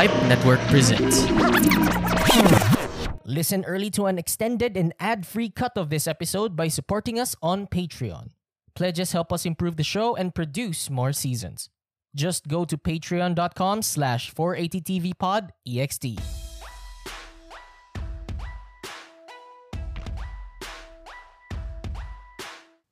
Pipe Network presents. Listen early to an extended and ad-free cut of this episode by supporting us on Patreon. Pledges help us improve the show and produce more seasons. Just go to patreon.com slash 480tvpod.ext.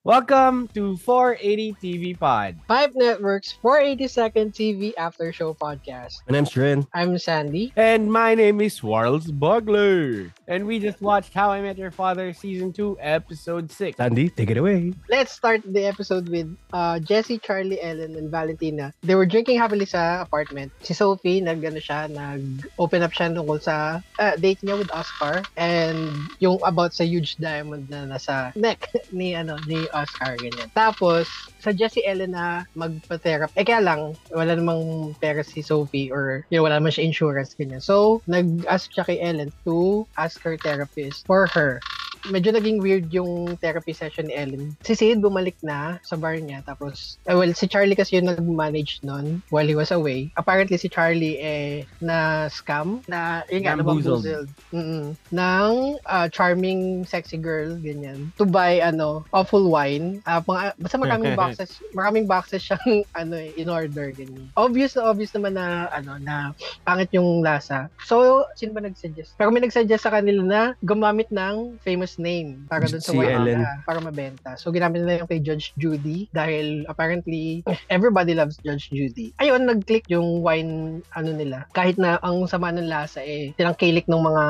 Welcome to 480 TV Pod. Five Network's 480 Second TV After Show podcast. My name's Ren. I'm Sandy. And my name is Warles Bugler. And we just watched How I Met Your Father Season 2, Episode 6. Sandy, take it away. Let's start the episode with uh, Jesse, Charlie, Ellen, and Valentina. They were drinking happily sa apartment. Si Sophie, nag, ano siya, nag-open up siya tungkol sa uh, date niya with Oscar and yung about sa huge diamond na nasa neck ni ano ni Oscar ganyan. Tapos sa Jesse Ellen na magpa-therapy. Eh kaya lang wala namang pera si Sophie or know, wala naman siya insurance ganyan. So nag-ask siya kay Ellen to ask her therapist for her medyo naging weird yung therapy session ni Ellen. Si Sid bumalik na sa bar niya tapos uh, well si Charlie kasi yung nag-manage nun while he was away. Apparently si Charlie eh na scam na yun nga nabamboozled. Mm ng uh, charming sexy girl ganyan to buy ano awful wine. Uh, mga, basta maraming boxes maraming boxes siyang ano eh, in order ganyan. Obvious na obvious naman na ano na pangit yung lasa. So sino ba nag-suggest? Pero may nag-suggest sa kanila na gumamit ng famous name para dun sa Si Ellen. para mabenta. So ginamit nila yung kay Judge Judy dahil apparently everybody loves Judge Judy. Ayun, nag-click yung wine ano nila. Kahit na ang sama ng lasa eh tinangkilik ng mga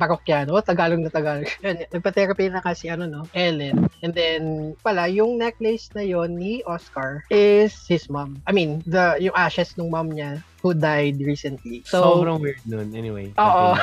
parokyano, Tagalog na Tagalog. Yun, nagpa-therapy na kasi ano no, Ellen. And then pala yung necklace na yon ni Oscar is his mom. I mean, the yung ashes ng mom niya who died recently. So, Sobrang weird nun. Anyway. Oo.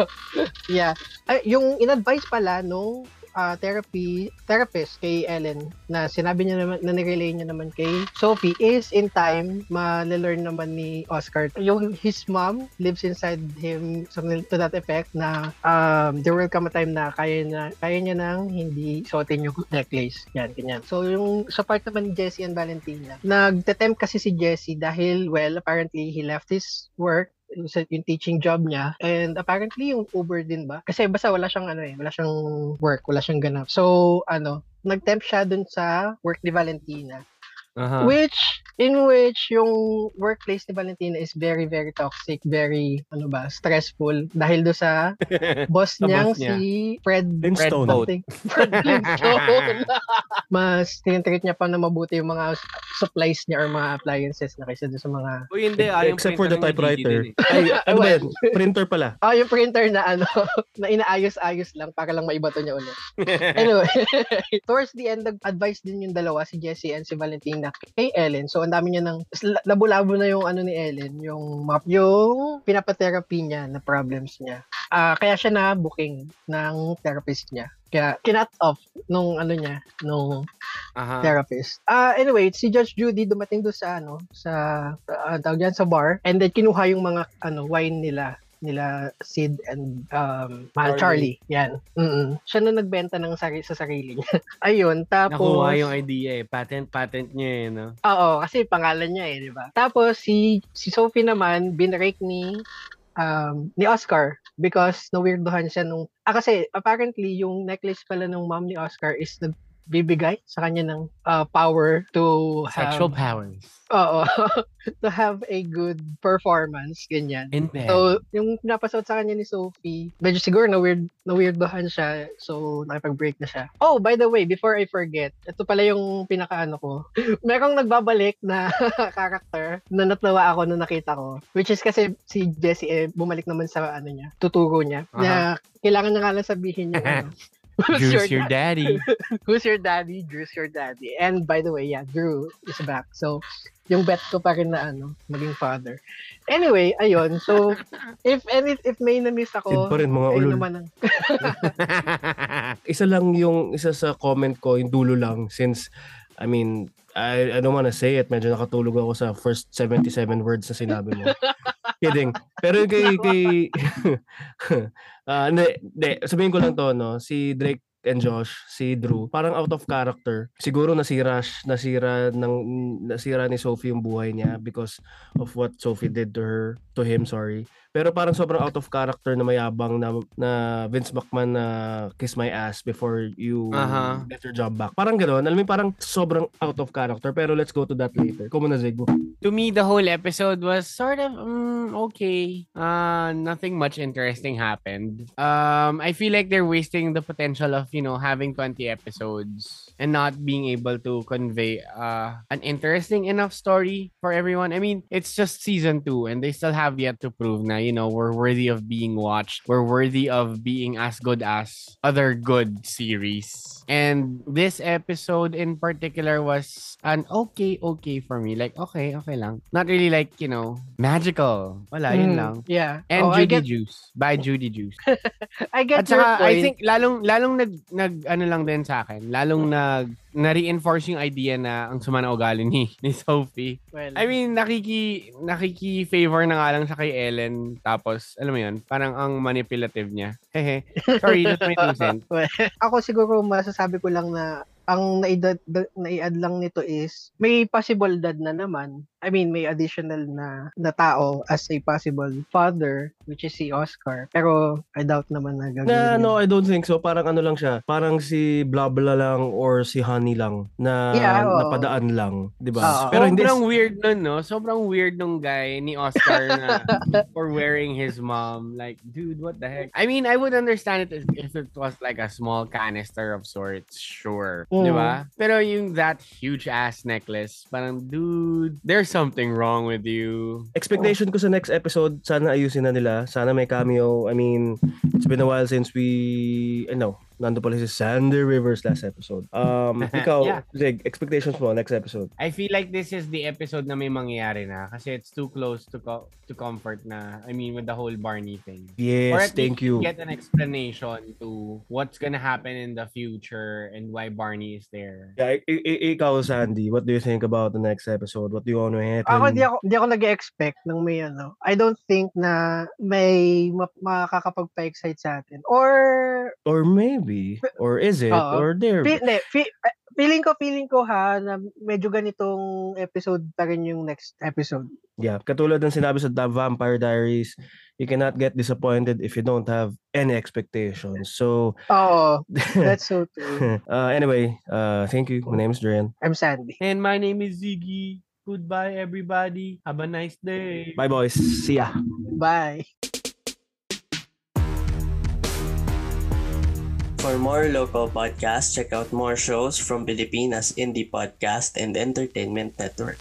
yeah. Ay, yung in-advise pala nung ah, therapy therapist kay Ellen na sinabi niya naman na nirelay niya naman kay Sophie is in time ma-learn naman ni Oscar. Yung his mom lives inside him something to that effect na um, there will come a time na kaya na kaya niya nang hindi suotin yung necklace. Yan ganyan. So yung sa part naman ni Jessie and Valentina nagte-tempt kasi si Jessie dahil well apparently he left his work yung, teaching job niya. And apparently yung Uber din ba? Kasi basta wala siyang ano eh wala siyang work wala siyang ganap. So ano nag-tempt siya dun sa work ni Valentina Aha. which in which yung workplace ni Valentina is very very toxic very ano ba stressful dahil do sa boss niyang boss niya. si Fred Flintstone. something. Fred Flintstone. Mas tinitreat niya pa na mabuti yung mga supplies niya or mga appliances na kaysa doon sa mga Uy, hindi. Ah, yung Except for the typewriter. Eh. Ay, ano ba yan? Printer pala. Ah, yung printer na ano, na inaayos-ayos lang para lang maibato niya ulit. Anyway, towards the end, nag-advise din yung dalawa, si Jessie and si Valentina, kay Ellen. So, ang dami niya ng, labo-labo na yung ano ni Ellen, yung map, yung pinapatherapy niya na problems niya. Ah, kaya siya na booking ng therapist niya. Kaya, kinat off nung ano niya, nung Aha. therapist. Ah, anyway, si Judge Judy dumating doon sa ano, sa uh, tawag yan, sa bar and then kinuha yung mga ano wine nila nila Sid and um Mal Charlie. Yan. Mm Siya na nagbenta ng sari sa sarili niya. Ayun, tapos Nakuha yung idea eh. Patent, patent niya eh, no? Oo, kasi pangalan niya eh, di ba? Tapos si si Sophie naman binrake ni um ni Oscar because na-weirdohan siya nung ah kasi apparently yung necklace pala ng mom ni Oscar is nagbibigay sa kanya ng uh, power to have Sexual powers. Oo. to have a good performance ganyan. In bed. So, yung pinapasot sa kanya ni Sophie, medyo siguro na weird na weirdohan siya. So, nakipag-break na siya. Oh, by the way, before I forget, ito pala yung pinakaano ko. Merong nagbabalik na character na natawa ako nung nakita ko. Which is kasi si Jessie eh, bumalik naman sa ano niya, tuturo niya. Na kailangan na nga lang sabihin yung ano. Who's Juice your daddy. Who's your daddy? Drew's your daddy. And by the way, yeah, Drew is back. So, yung bet ko pa rin na ano, maging father. Anyway, ayun. So, if any, if may na-miss ako, pa rin, mga ulol. naman ang, Isa lang yung, isa sa comment ko, yung dulo lang, since, I mean, I, I don't wanna say it, medyo nakatulog ako sa first 77 words na sinabi mo. Kidding. Pero kay, kay, ah, hindi, hindi, sabihin ko lang to, no, si Drake and Josh, si Drew, parang out of character. Siguro nasira, nasira, ng, nasira ni Sophie yung buhay niya because of what Sophie did to her, to him, sorry. Pero parang sobrang out of character na mayabang na, na Vince McMahon na kiss my ass before you Aha. get your job back. Parang gano'n. Alam mo, parang sobrang out of character. Pero let's go to that later. Kumo na, Zig. to me, the whole episode was sort of mm, okay. Uh, nothing much interesting happened. Um, I feel like they're wasting the potential of you know having 20 episodes and not being able to convey uh, an interesting enough story for everyone. I mean, it's just season two, and they still have yet to prove na you know we're worthy of being watched. We're worthy of being as good as other good series. And this episode in particular was an okay, okay for me. Like, okay, okay lang. Not really like, you know, magical. Wala, yun Mm, lang. Yeah. And Oh, Judy get, Juice. By Judy Juice. I get At your saka, point. I think, lalong, lalong nag, nag, ano lang din sa akin, lalong nag, na-reinforce yung idea na ang suma na ugali ni, ni Sophie. well, I mean, nakiki, nakiki-favor na nga lang siya kay Ellen. Tapos, alam mo yun, parang ang manipulative niya. Hehe. Sorry, just my two cents. Ako siguro masasabi ko lang na ang naidad, da- nai-add lang nito is may possible dad na naman. I mean, may additional na, na tao as a possible father, which is si Oscar. Pero I doubt naman na gagawin Na, no, I don't think so. Parang ano lang siya. Parang si Blabla lang or si Honey lang na Yeah, oo. napadaan lang. Di ba? Oo. Pero hindi, Sobrang weird nun, no? Sobrang weird nung guy ni Oscar na for wearing his mom. Like, dude, what the heck? I mean, I would understand it if- if it was like a small canister of sorts, sure. Di Mm. ba? Pero yung that huge ass necklace, parang, dude, there's something wrong with you. expectation ko sa next episode, sana ayusin na nila. Sana may cameo. I mean, it's been a while since we, ano, nando pala si Sander Rivers last episode. Um, ikaw, Yeah. Zig, expectations mo next episode. I feel like this is the episode na may mangyayari na kasi it's too close to co- to comfort na, I mean, with the whole Barney thing. Yes, thank you. Get an explanation to what's gonna happen in the future and why Barney is there. Yeah, i- i- ikaw, Sandy, what do you think about the next episode? What do you want to happen? Ako, di ako, di ako nag-expect ng may ano. I don't think na may ma- makakapagpa-excite sa atin. Or, Or maybe, or is it? Oo. or there? fi- ne, fi- eh, feeling ko, feeling ko ha, na medyo ganitong episode pa rin yung next episode. Yeah, katulad ng sinabi sa The Vampire Diaries, you cannot get disappointed if you don't have any expectations. So, Oo, that's so true. uh, anyway, uh, thank you. My name is Durian. I'm Sandy. And my name is Ziggy. Goodbye, everybody. Have a nice day. Bye, boys. See ya. Bye. For more local podcasts, check out more shows from Pilipinas Indie Podcast and Entertainment Network.